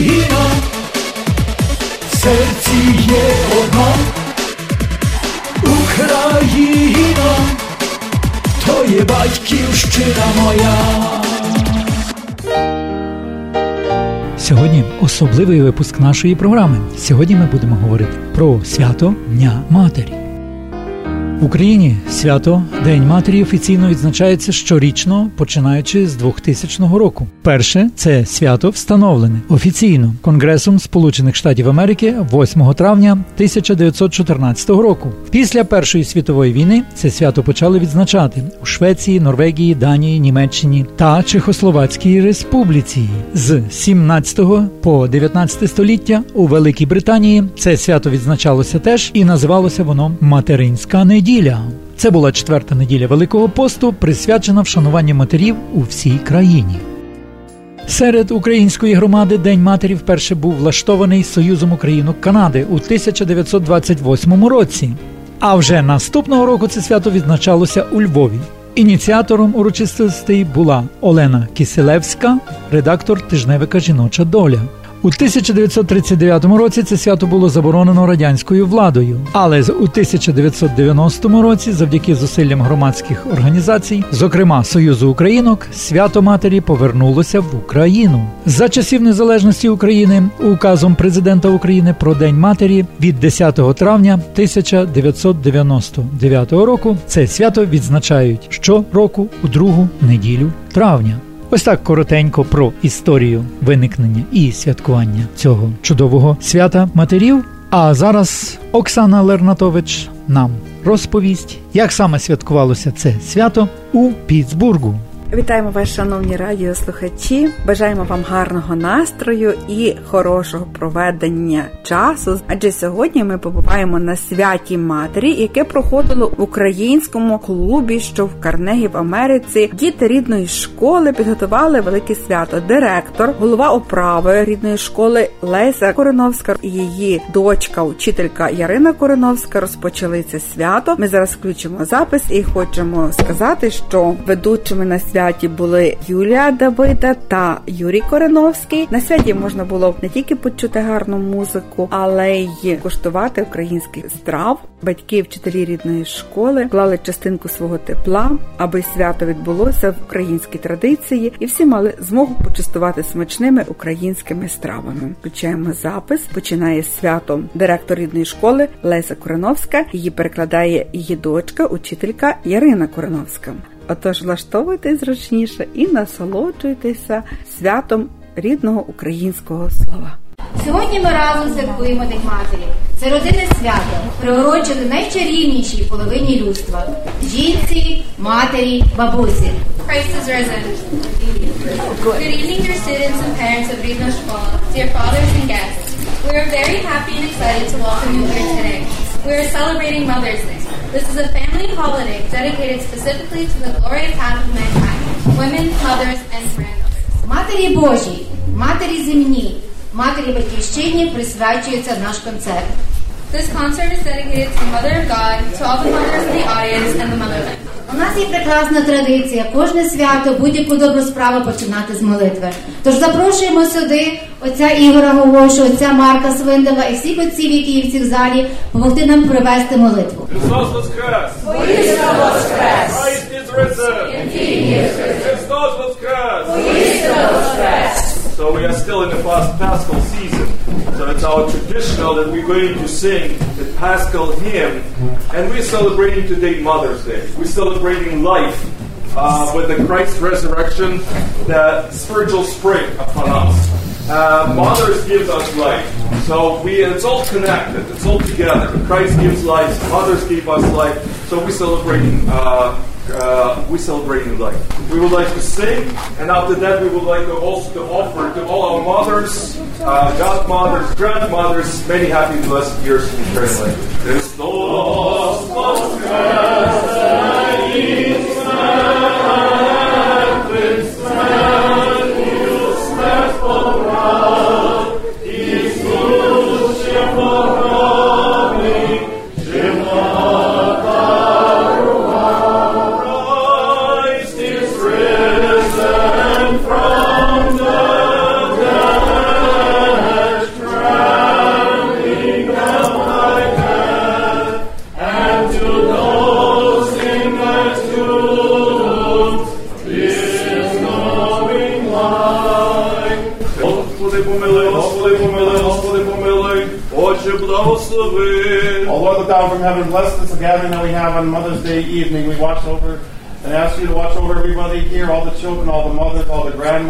Україна, в серці є одна Україна, то є батьківщина моя. Сьогодні особливий випуск нашої програми. Сьогодні ми будемо говорити про свято Дня Матері. Україні свято День Матері офіційно відзначається щорічно, починаючи з 2000 року. Перше це свято встановлене офіційно Конгресом Сполучених Штатів Америки 8 травня 1914 року. Після Першої світової війни це свято почали відзначати у Швеції, Норвегії, Данії, Німеччині та Чехословацькій Республіці з 17 по 19 століття у Великій Британії. Це свято відзначалося теж і називалося воно Материнська неділя неділя. Це була четверта неділя Великого посту, присвячена вшануванню матерів у всій країні. Серед української громади День матері вперше був влаштований Союзом Українок Канади у 1928 році. А вже наступного року це свято відзначалося у Львові. Ініціатором урочистостей була Олена Киселевська, редактор тижневика Жіноча доля. У 1939 році це свято було заборонено радянською владою, але у 1990 році, завдяки зусиллям громадських організацій, зокрема Союзу Українок, свято матері повернулося в Україну за часів незалежності України указом президента України про День матері від 10 травня 1999 року. Це свято відзначають щороку у другу неділю травня. Ось так коротенько про історію виникнення і святкування цього чудового свята матерів. А зараз Оксана Лернатович нам розповість, як саме святкувалося це свято у Пітсбургу. Вітаємо вас, шановні радіослухачі. Бажаємо вам гарного настрою і хорошого проведення часу. Адже сьогодні ми побуваємо на святі матері, яке проходило в українському клубі, що в Карнегі в Америці. Діти рідної школи підготували велике свято. Директор, голова управи рідної школи Леся Кореновська і її дочка, учителька Ярина Кореновська розпочали це свято. Ми зараз включимо запис і хочемо сказати, що ведучими на свято святі були Юлія Давида та Юрій Кореновський. На святі можна було не тільки почути гарну музику, але й куштувати українських страв. Батьки, вчителі рідної школи клали частинку свого тепла, аби свято відбулося в українській традиції, і всі мали змогу почастувати смачними українськими стравами. Включаємо запис. Починає свято директор рідної школи Леся Кореновська. Її перекладає її дочка, учителька Ярина Кореновська. Отож, влаштовуйтесь зручніше і насолоджуйтеся святом рідного українського слова. Сьогодні ми разом святкуємо День матері. Це родинне свято, приурочене найчарівнішій половині людства жінці, матері, бабусі. Christ is risen. Good evening, dear students and parents of Ridna Shkola, dear fathers and guests. We are very happy and excited to welcome you here today. We are celebrating Mother's Day. This is a family holiday dedicated specifically to the glorious half of mankind, women, mothers, and grandmothers. Матері Божій, матері земні, матері батьківщині присвячується наш концерт. This concert is dedicated to the Mother of God, to all the mothers in the audience, and the motherland. У нас є прекрасна традиція кожне свято, будь-яку добру справу починати з молитви. Тож запрошуємо сюди отця Ігора Говошу, отця Марка Свиндова і всіх отців, які є в цій залі, допомогти нам провести молитву. Христос Воскрес! Воістину воскрес! Christ is risen! Христос Воскрес! Воістину воскрес! So we are still in the past Paschal season. So it's our traditional that we're going to sing the Paschal hymn, and we're celebrating today Mother's Day. We're celebrating life uh, with the Christ resurrection, the spiritual spring upon us. Uh, mothers gives us life, so we it's all connected. It's all together. Christ gives life. Mothers give us life. So we're celebrating. Uh, uh, we celebrate celebrating life. We would like to sing, and after that, we would like to also to offer to all our mothers, uh, godmothers, grandmothers, many happy blessed years in eternal life.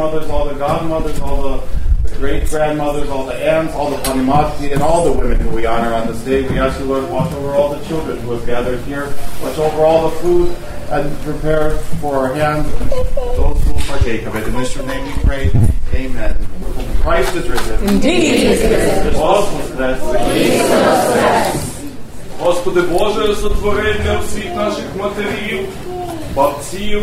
grandmothers, all the godmothers, all the, the great grandmothers, all the aunts, all the panimati, and all the women who we honor on this day. We ask you, Lord, to watch over all the children who have gathered here, watch over all the food and prepare for our hands those who will partake of it. In this your name we pray. Amen. Christ is risen. Indeed. Christos Господи Боже, сотворення всіх наших матерів, бабців,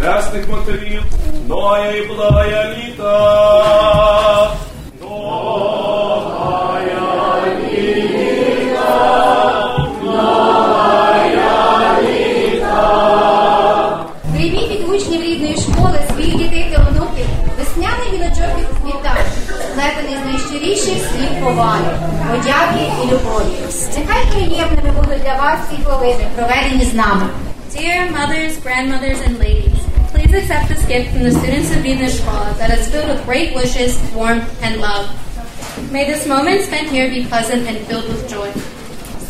хресних матерів, Ноя і благая літа. Прийміть від учнів рідної школи своїх дітей та онуків весняний віночок від квітах, сплетений з найщиріших слів поваги, подяки і любові. Нехай приємними будуть для вас ці хвилини, проведені з нами. Dear mothers, grandmothers, and ladies, please accept this gift from the students of Vidna Shkola that is filled with great wishes, warmth, and love. May this moment spent here be pleasant and filled with joy.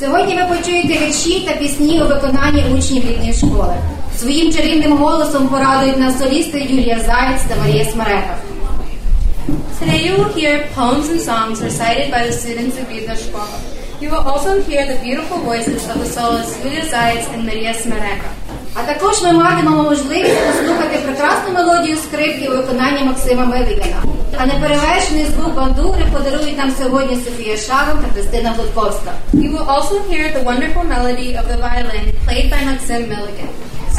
Сьогодні ви почуєте вірші та пісні у виконанні учнів рідної школи. Своїм чарівним голосом порадують нас солісти Юлія Заєць та Марія Смерека. Today you will hear poems and songs recited by the students of Vidna Shkola. You will also hear the beautiful voices of the soloists Yulia Zayats and Maria Smereka. А також ми матимемо можливість послухати прекрасну мелодію скрипки у виконанні Максима Миликана. А неперевершений звук бандури подарують нам сьогодні Софія Шаров та Христина Гудковська. You will also hear the wonderful melody of the violin played by Maxim Milligan,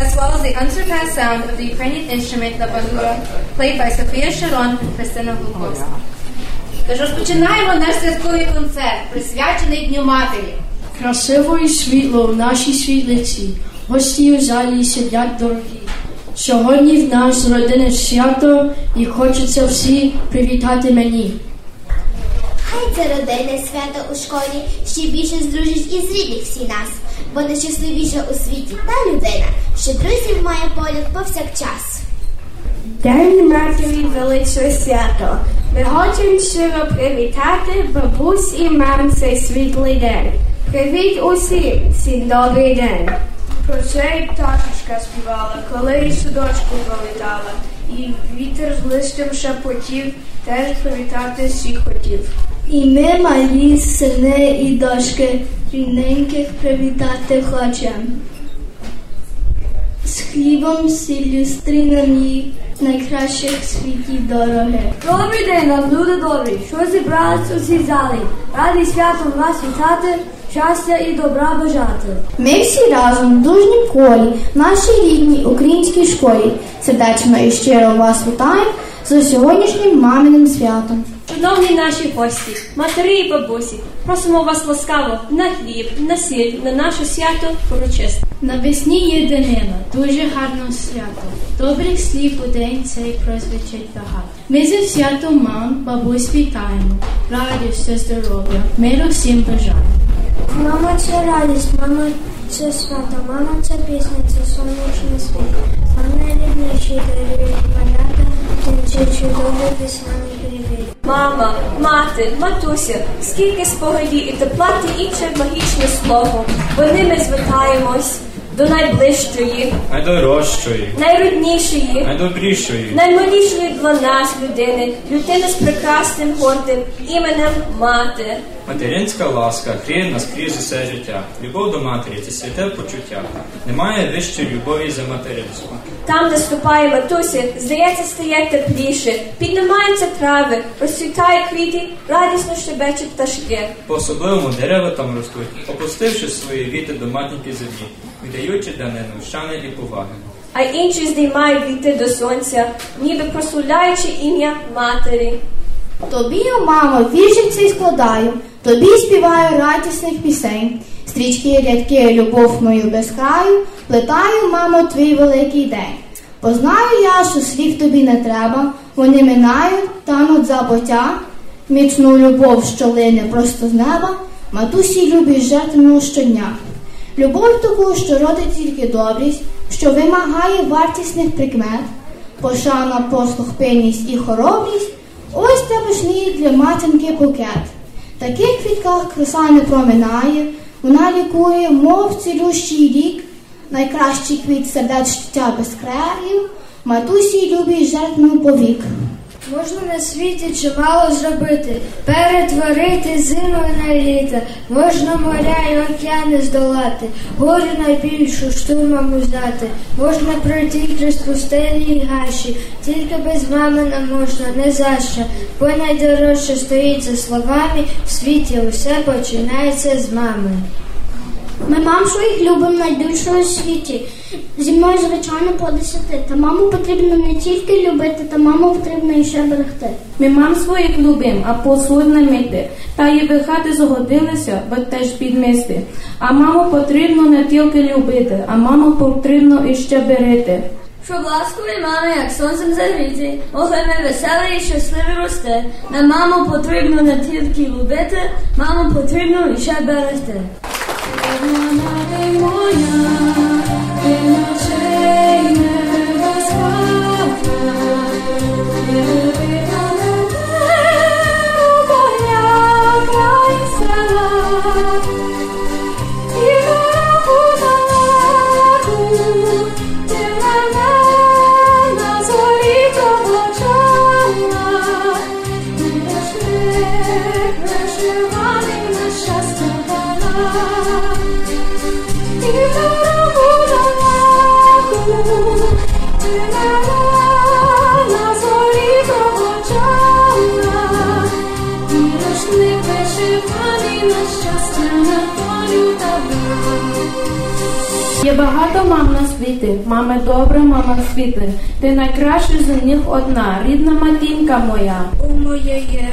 as well as the unsurpassed sound of the Ukrainian instrument, the bandura, played by Sofia Sharon and Kristina Glukovska. Тож розпочинаємо наш святковий концерт, присвячений Дню Матері. Красиво і світло в нашій світлиці, гості у залі сидять дорогі. Сьогодні в нас родини свято і хочеться всі привітати мені. Хай це родинне свято у школі ще більше здружить із рідних всі нас, бо найщасливіша у світі та людина, що друзів має поряд повсякчас. День матері величне свято. Ми хочемо щиро привітати бабусь і мам цей світлий день. Привіт усім, всім добрий день. Про це і пташечка співала, коли і судочку пролітала, і вітер з листям шепотів, теж привітати всіх хотів. І ми, малі сини і дошки, рідненьких привітати хочем. З хлібом, сіллю, стрінем їх найкращих світі дороги. Добрий день нам, люди добрі, що зібрались у цій залі. Радий святом вас вітати, щастя і добра бажати. Ми всі разом в дружнім колі, в нашій рідній українській школі. Сердечно і щиро вас вітаємо з сьогоднішнім маминим святом. Шановні наші гості, матері і бабусі, просимо вас ласкаво на хліб, на сіль, на наше свято урочисте. Навесні єдинина, дуже гарно свято. Добрих слів у день цей прозвучить багато. Ми зі святом мам, бабусь вітаємо. Радістю, здоров'я, миру всім бажаємо. Мама це радість, мама це свято, мама це пісня, це сонячний світ. Саме рідніші дорівні малята, танці чудовий весняний привіт. Мама, мати, матуся, скільки спогадів і тепла та інше магічне слово. Вони ми звертаємось до найближчої, найдорожчої, найріднішої, найдобрішої, наймилішої для нас людини, людини з прекрасним гордим іменем мати. Материнська ласка гріє нас крізь усе життя. Любов до матері це святе почуття. Немає вищої любові за материнську. Там, де ступає матуся, здається, стає тепліше. Піднімаються трави, розцвітають квіти, радісно щебечуть пташки. По особливому дерева там ростуть, опустивши свої віти до матінки землі, віддаючи данину шани і поваги. А інші здіймають віти до сонця, ніби прославляючи ім'я матері. Тобі, мамо, віршик цей складаю, тобі співаю радісних пісень. Стрічки рядки, любов мою без краю, плетаю, мамо, твій великий день. Познаю я, що слів тобі не треба, вони минають, тануть забуття, міцну любов, що лине просто з неба, матусі любить жертвну щодня. Любов таку, що родить тільки добрість, що вимагає вартісних прикмет, пошана, послух, пильність і хоробрість, Ось тебе ж мій для матінки букет. Таких квітках краса не проминає, вона лікує, мов цілющий рік, найкращий квіт сердець життя без країв, матусі любій жертвну повік. Можна на світі чимало зробити, перетворити зиму на літо, можна моря й океани здолати, горю найбільшу штурмом узнати, можна пройти крізь пустелі й гаші, тільки без мами не можна, не за що, бо найдорожче стоїть за словами, в світі усе починається з мами. Ми мам своїх любимо найбільше у світі. Зі мною, звичайно, по десяти. Та маму потрібно не тільки любити, та маму потрібно і ще берегти. Ми мам своїх любим, а посуд не мити. Та й вихати згодилися, бо теж підмісти. А маму потрібно не тільки любити, а маму потрібно іще берегти. Щоб ласкові мами, як сонцем загріті, могли ми веселі і щасливі рости. На маму потрібно не тільки любити, маму потрібно і ще берегти. Є багато мам на світі, мами добра, мама світи. Ти найкраща з них одна, рідна матінка моя. У моєї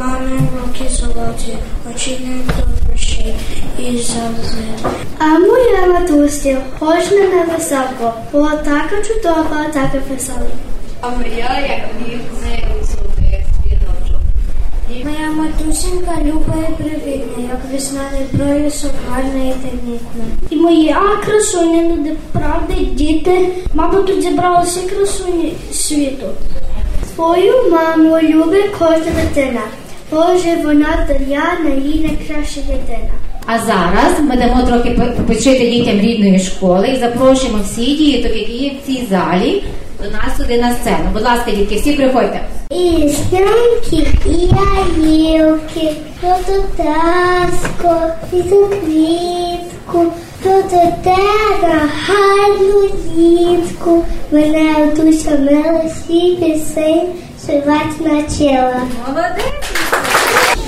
мами руки золоті, очі не добріші і завжди. А моя матуся, хоч не невисоко, була така чудова, така весела. А моя, як хліб, матусенька люба і привітна, як весняний пролісок, гарна і тенітна. І моя красуня, ну де правда, діти, мабуть, тут зібрали всі красуні світу. Свою маму любить кожна дитина, Боже, вона Таяна, її найкраща дитина. А зараз ми дамо трохи попочити дітям рідної школи і запрошуємо всі діток, які є в цій залі, до нас сюди на сцену. Будь ласка, дітки, всі приходьте. І снамки, і яїлки, то таско, і ту квітку, то тебе гарну дітку. Мене отуся мила всі пісень співать навчила. Молодець!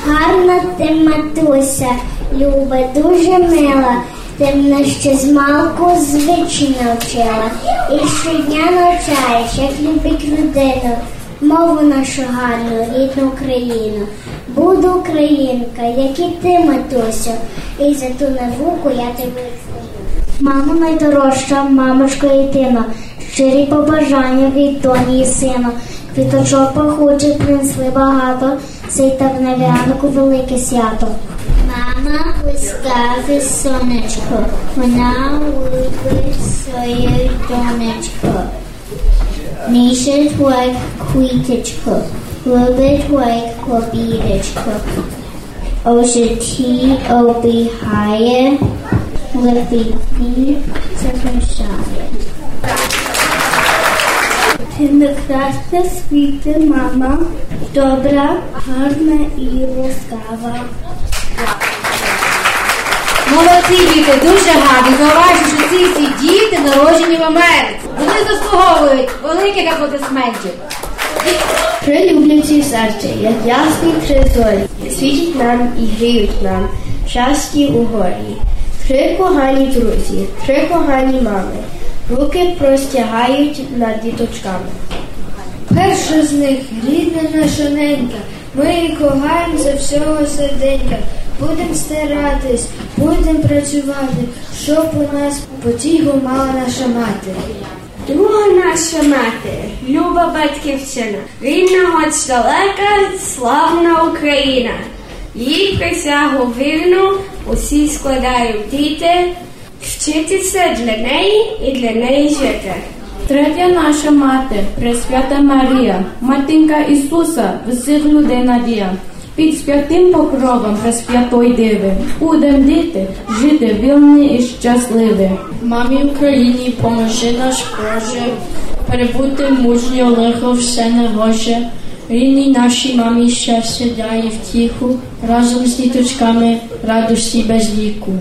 Гарна ти матуся, люба, дуже мила. Ти мене ще з малку звичай навчила. І щодня навчаєш, як любить людину, мову нашу гарну, рідну Україну. Буду українка, як і ти, матусю, і за ту науку я тебе служу. Мамо найдорожча, мамочко єдина, щирі побажання від доні і сина. Квіточок пахучих принесли багато, цей так на велике свято. Мама ласкаве сонечко, вона любить своє донечко. Мішить як квіточко, любить як кобіточко. У житті обігає, лепітні захищає. Ти прекрасна світи, мама, добра, гарна і ласкава. Молодці діти, дуже гарні. Зауважте, що ці всі діти народжені в Америці. Вони заслуговують великих аплодисментів. Прилюблюці серця, як ясні три зорі, світять нам і гріють нам, щасті у горі. Три погані друзі, три погані мами, руки простягають над діточками. Перша з них рідна наша ненька, ми її кохаємо за всього серденька. Будем старатись, будем працювати, щоб у нас потігу мала наша мати. Друга наша мати, люба батьківщина, рідна хоч далека, славна Україна. Їй присягу вірну усі складають діти, вчитися для неї і для неї жити. Третя наша мати, Пресвята Марія, матінка Ісуса, всіх людей надія. Під святим покровом Пресвятої Диви будем діти жити вільні і щасливі. Мамі Україні, поможи наш Боже, перебути мужньо лихо все негоже. Рідній нашій мамі щастя дає втіху, разом з діточками радості без ліку.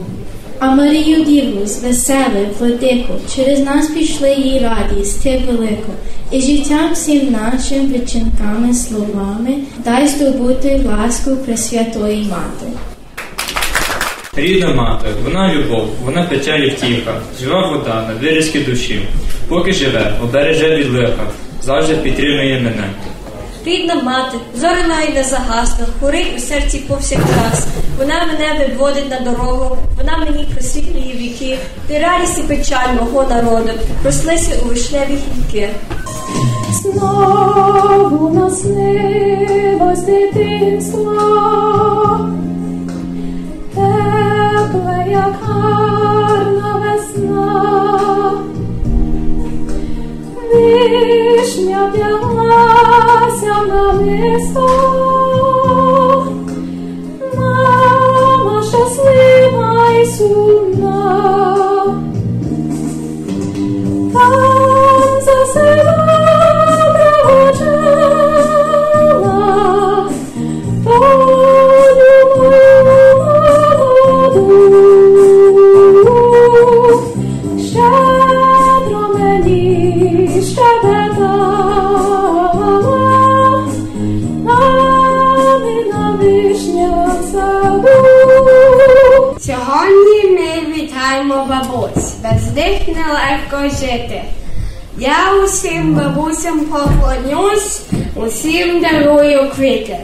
А Марію Дівну з веселих, владику, через нас пішли її радість, ти велику, і життям всім нашим вичинками, словами дай здобути ласку Пресвятої Мати. Рідна мати, вона любов, вона печаль і втіха, жива вода на вирізки душі. Поки живе, обереже від лиха, завжди підтримує мене. Рідна мати, зорина й не загасна, горить у серці повсякчас. Вона мене виводить на дорогу, вона мені просвітлює віки, ти радість і печаль мого народу, рослися у вишневі гілки. Знову наснилось дитинство, тепле, як гарна весна, вишня вдяглася на мисто, мама щаслива і жити. Я усім бабусям поклонюсь, усім дарую квіти.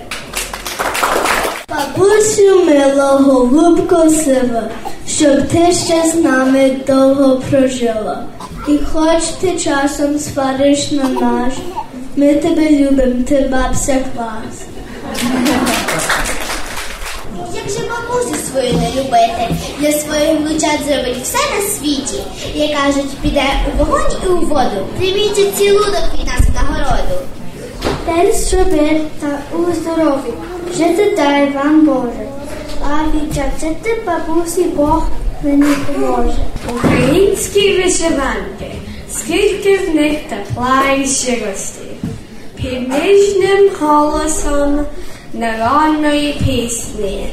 Бабусю мила, голубко сива, щоб ти ще з нами довго прожила. І хоч ти часом свариш на наш, ми тебе любим, ти бабся клас. Як же бабусю свою не любити, для своїх внучат зробить все на світі. Як кажуть, піде у вогонь і у воду, прийміть цілунок від нас в нагороду. День зроби та у здоров'ї, жити дай вам Боже. А відчати бабусі Бог мені поможе. Українські вишиванки, скільки в них тепла і щирості, під ніжним голосом народної пісні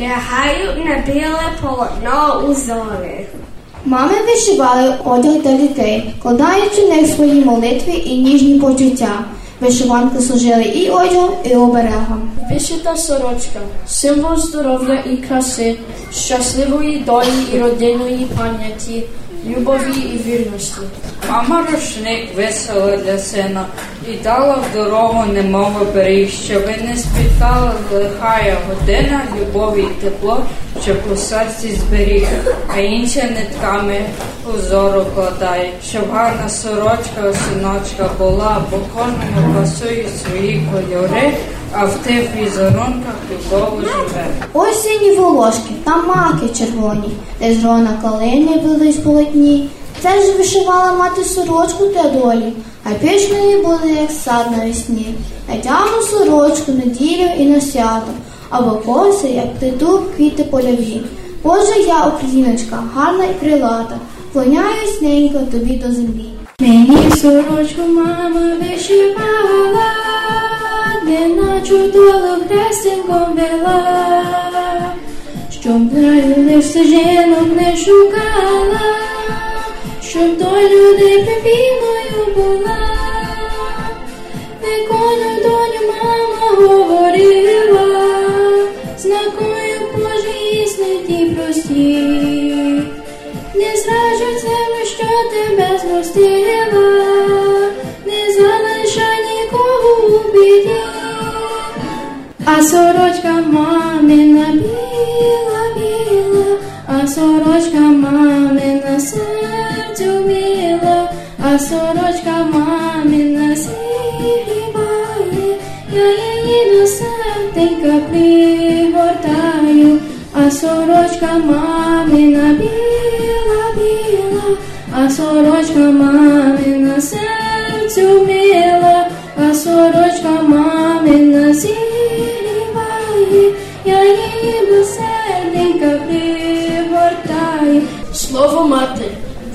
лягають на біле полотно узори. Мами вишивали одяг для дітей, кладаючи в них свої молитви і ніжні почуття. Вишиванки служили і одягом, і оберегом. Вишита сорочка, символ здоров'я і краси, щасливої долі і родинної пам'яті, любові і вірності. Мама рушник висила для сина. І дала в дорогу немов оберіг, щоби не спіткала лихая година, любові й тепло, щоб у серці зберіг, а інші нитками узору кладає, щоб гарна сорочка у синочка була, бо кожному пасують свої кольори, а в тих візерунках любов живе. Осінні волошки та маки червоні, де з рона калини бились полотні. Це ж вишивала мати сорочку для долі, а пішнеї були, як сад навесні. Натягну сорочку на ділю і на свято, або коси, як плету квіти польові. Боже, я, україночка, гарна і крилата, клоняюсь ненько тобі до землі. Мені сорочку мама вишивала, не на чудолу хрестиком вела, щоб далі стежинок не шукала, щоб до людей привільною була. Виконую доню мама говорила, знакою Божі істині прості. Не зраджуй землю, що тебе зростила, сорочка мамина біла, біла, а сорочка мамина серцю мила, а сорочка мамина зігріває, я її до серденька пригортаю, а сорочка мамина біла, біла, а сорочка мамина серцю мила, а сорочка мамина зігріває,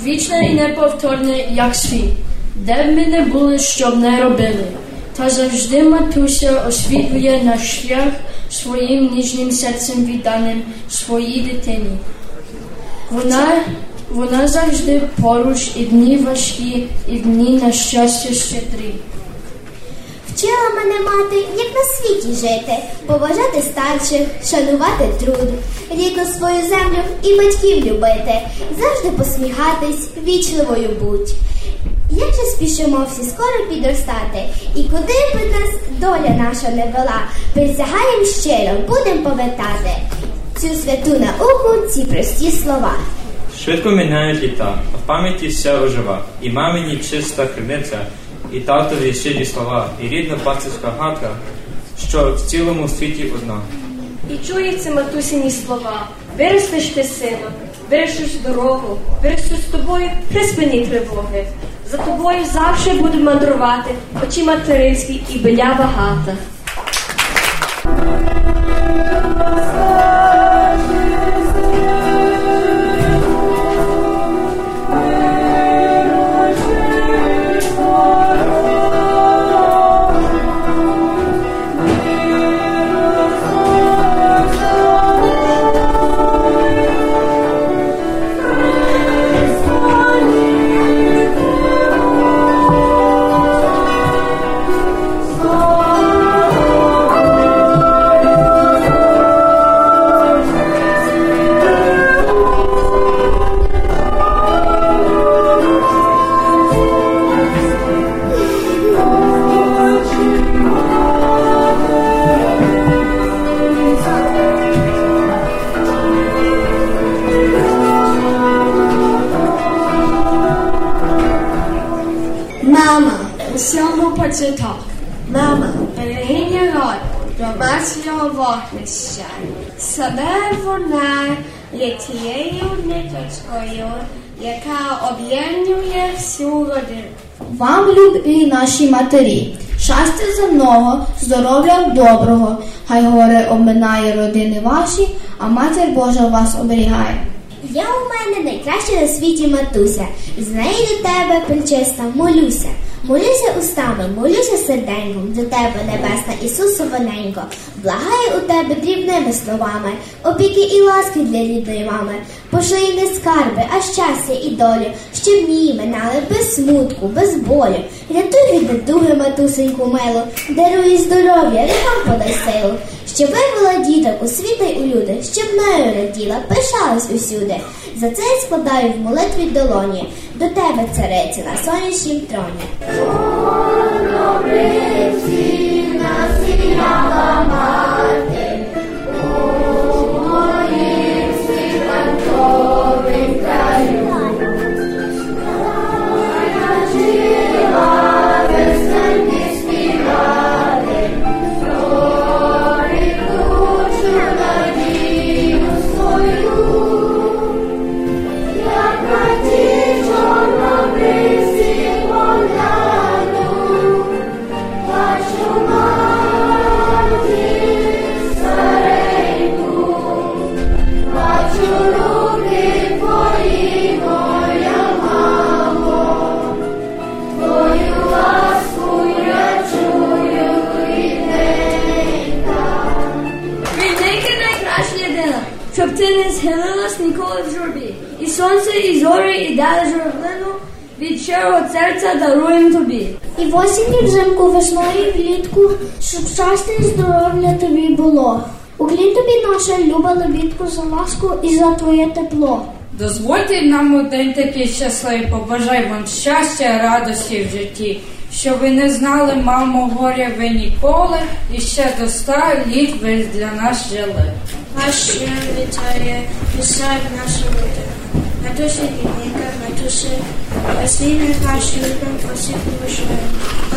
вічне і неповторне, як світ, де б ми не були, що б не робили. Та завжди матуся освітлює наш шлях своїм ніжним серцем відданим своїй дитині. Вона, вона завжди поруч і дні важкі, і дні на щастя щедрі. Вчила мене мати, як на світі жити, поважати старших, шанувати труд, рідну свою землю і батьків любити, завжди посміхатись, вічливою будь. Як же спішимо всі скоро підростати, і куди би нас доля наша не вела, присягаєм щиро, будем повертати цю святу науку, ці прості слова. Швидко міняють літа, а в пам'яті все ожива. І мамині чиста криниця, і татові щирі слова, і рідна батьківська гадка, що в цілому світі одна. І чуються матусині слова. Виростеш ти сину, вирішиш дорогу, виростуть з тобою приспині тривоги. За тобою завжди буду мандрувати, очі материнські і биля багата. Яка об'єднує всю родину. Вам, любі наші матері, щастя земного, здоров'я доброго, хай горе обминає родини ваші, а матір Божа вас оберігає. я у мене найкраща на світі матуся. З неї до тебе, причиста, молюся. Молюся устами, молюся серденьком до тебе, небесна Ісусовоненько. Благаю у тебе дрібними словами, опіки і ласки для рідної мами. Пошли не скарби, а щастя і долю, щоб дні минали без смутку, без болю. Рятуй від недуги, матусеньку милу, даруй здоров'я, рекам подай силу. Щоб вивела діток у світа й у люди, щоб нею раділа, пишалась усюди. За це я складаю в молитві долоні до тебе, цариці, на сонячнім троні. Щоб ти не схилилась ніколи в журбі. І сонце, і зорі, і далі журавлину від щирого серця даруємо тобі. І в осінь, і взимку, весною, і влітку, щоб щастя і здоров'я тобі було. Уклін тобі наша люба лебідку за ласку і за твоє тепло. Дозвольте нам у день такий щасливий, побажай вам щастя, радості в житті, щоб ви не знали, мамо, горя ви ніколи, і ще до ста літ ви для нас жили. Ваш шлях вітає, писать нашу родину. Матуся Дівника, матуся Васильна Кашлюка, Осип Божаю.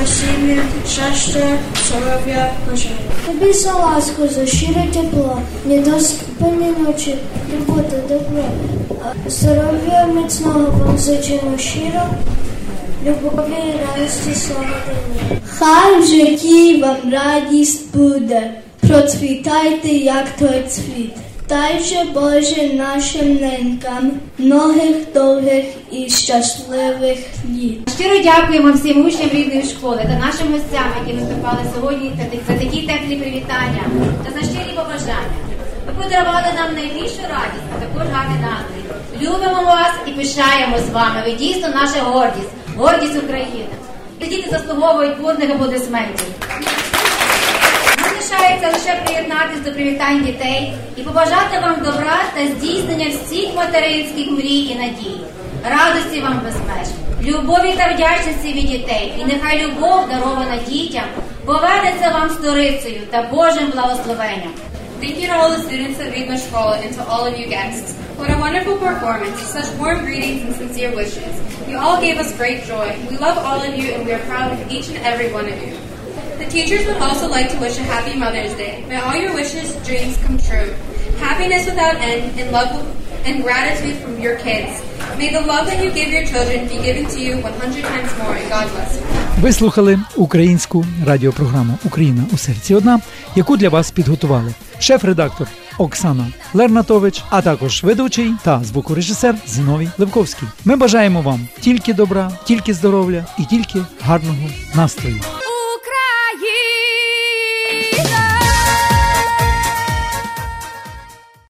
Осимір, щастя, здоров'я, бажаю. Тобі за ласку, за щире тепло, недоспані ночі, робота, добро. Здоров'я міцного вам зичимо щиро, любові і радості слава Тобі. Хай в житті вам радість буде, процвітайте, як той цвіт. Дай же Боже нашим ненькам многих довгих і щасливих літ. Щиро дякуємо всім учням рідної школи та нашим гостям, які виступали сьогодні та за такі теплі привітання та за щирі побажання. Ви подарували нам найбільшу радість, а також гарний настрій. Любимо вас і пишаємо з вами. Ви дійсно наша гордість, гордість України. І діти заслуговують бурних аплодисментів. Нам лишається лише приєднатись до привітань дітей і побажати вам добра та здійснення всіх материнських мрій і надій, радості вам без любові та вдячності від дітей, і нехай любов, дарована дітям, повернеться вам сторицею та Божим благословенням. Thank you to all the students of Vidma Shkola and to all of you guests. What a wonderful performance, such warm greetings and sincere wishes. You all gave us great joy. We love all of you and we are proud of each and every one of you. The teachers would also like to wish a happy Mother's Day. May all your wishes, dreams come true. Happiness without end and love and gratitude from your kids. May the love that you give your children be given to you 100 times more and God bless you. Ви слухали українську радіопрограму Україна у серці одна, яку для вас підготували шеф-редактор Оксана Лернатович, а також ведучий та звукорежисер Зіновій Левковський. Ми бажаємо вам тільки добра, тільки здоров'я і тільки гарного настрою.